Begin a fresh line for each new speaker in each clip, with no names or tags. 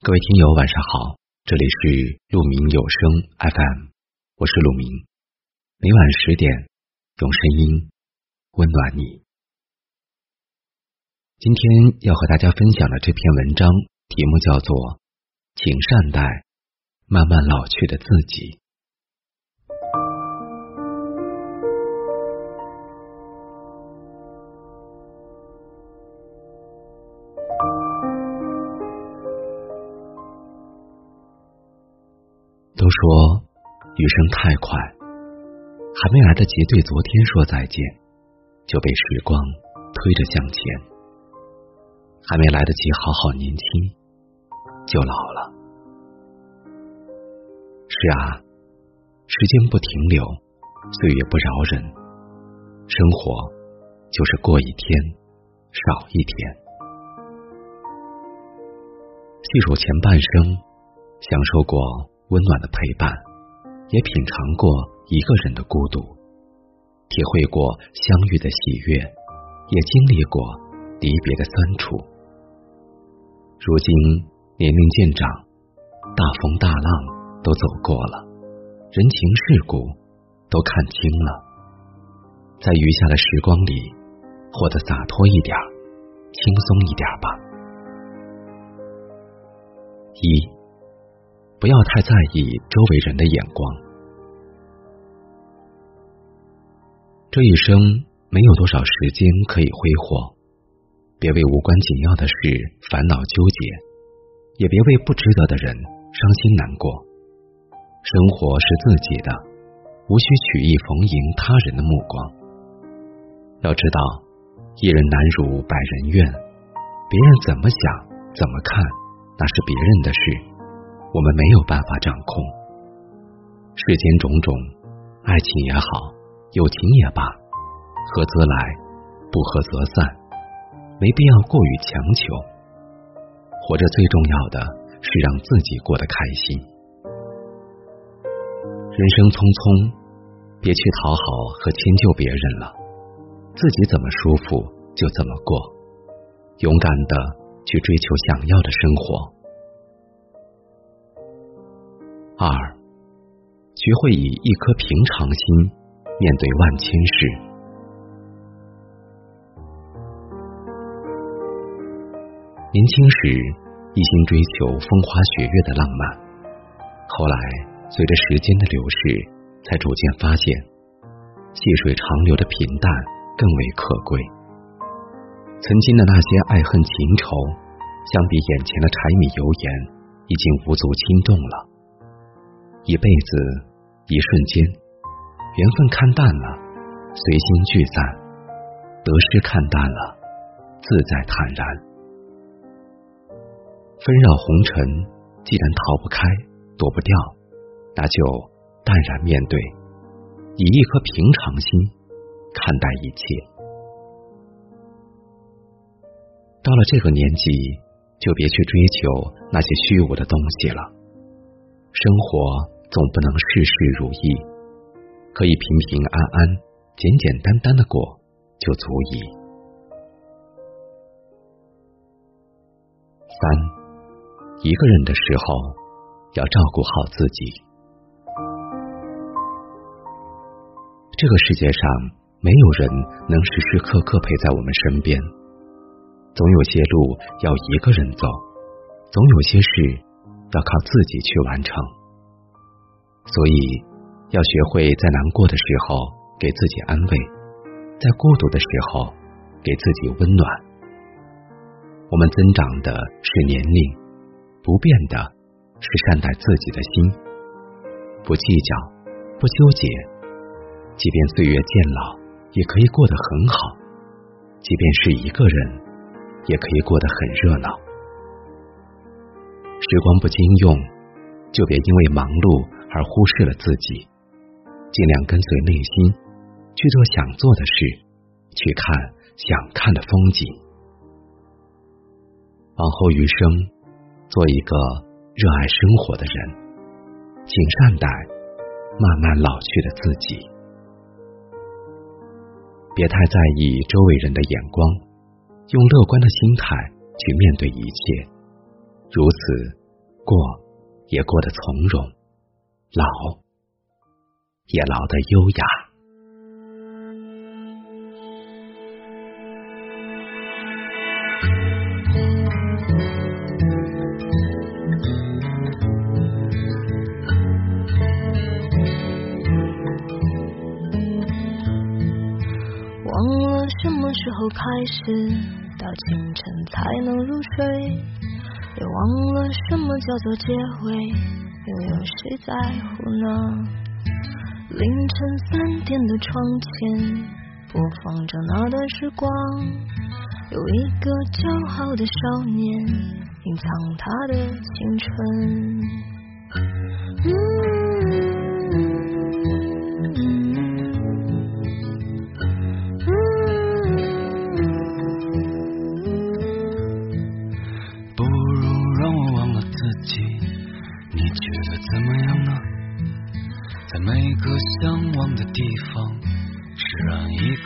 各位听友，晚上好，这里是鹿鸣有声 FM，我是鹿鸣，每晚十点用声音温暖你。今天要和大家分享的这篇文章题目叫做《请善待慢慢老去的自己》。都说余生太快，还没来得及对昨天说再见，就被时光推着向前；还没来得及好好年轻，就老了。是啊，时间不停留，岁月不饶人，生活就是过一天少一天。细数前半生，享受过。温暖的陪伴，也品尝过一个人的孤独，体会过相遇的喜悦，也经历过离别的酸楚。如今年龄渐长，大风大浪都走过了，人情世故都看清了，在余下的时光里，活得洒脱一点，轻松一点吧。一。不要太在意周围人的眼光。这一生没有多少时间可以挥霍，别为无关紧要的事烦恼纠结，也别为不值得的人伤心难过。生活是自己的，无需曲意逢迎他人的目光。要知道，一人难如百人愿，别人怎么想怎么看，那是别人的事。我们没有办法掌控世间种种，爱情也好，友情也罢，合则来，不合则散，没必要过于强求。活着最重要的是让自己过得开心。人生匆匆，别去讨好和迁就别人了，自己怎么舒服就怎么过，勇敢的去追求想要的生活。二，学会以一颗平常心面对万千事。年轻时一心追求风花雪月的浪漫，后来随着时间的流逝，才逐渐发现细水长流的平淡更为可贵。曾经的那些爱恨情仇，相比眼前的柴米油盐，已经无足轻重了。一辈子，一瞬间，缘分看淡了，随心聚散；得失看淡了，自在坦然。纷扰红尘，既然逃不开，躲不掉，那就淡然面对，以一颗平常心看待一切。到了这个年纪，就别去追求那些虚无的东西了，生活。总不能事事如意，可以平平安安、简简单单的过就足矣。三，一个人的时候要照顾好自己。这个世界上没有人能时时刻刻陪在我们身边，总有些路要一个人走，总有些事要靠自己去完成。所以，要学会在难过的时候给自己安慰，在孤独的时候给自己温暖。我们增长的是年龄，不变的是善待自己的心，不计较，不纠结。即便岁月渐老，也可以过得很好；即便是一个人，也可以过得很热闹。时光不经用，就别因为忙碌。而忽视了自己，尽量跟随内心去做想做的事，去看想看的风景。往后余生，做一个热爱生活的人，请善待慢慢老去的自己，别太在意周围人的眼光，用乐观的心态去面对一切，如此过也过得从容，老也老得优雅。
忘了什么时候开始，到清晨才能入睡，也忘了什么叫做结尾，又有谁在乎呢？凌晨三点的窗前，播放着那段时光，有一个骄傲的少年，隐藏他的青春。嗯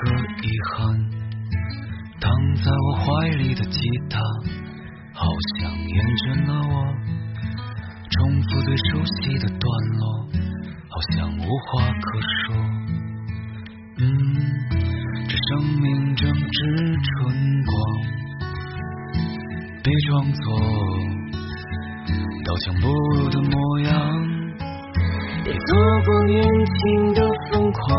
和遗憾。躺在我怀里的吉他，好像厌倦了我。重复最熟悉的段落，好像无话可说。嗯，这生命正值春光，别装作刀枪不入的模样。别错过年轻的疯狂，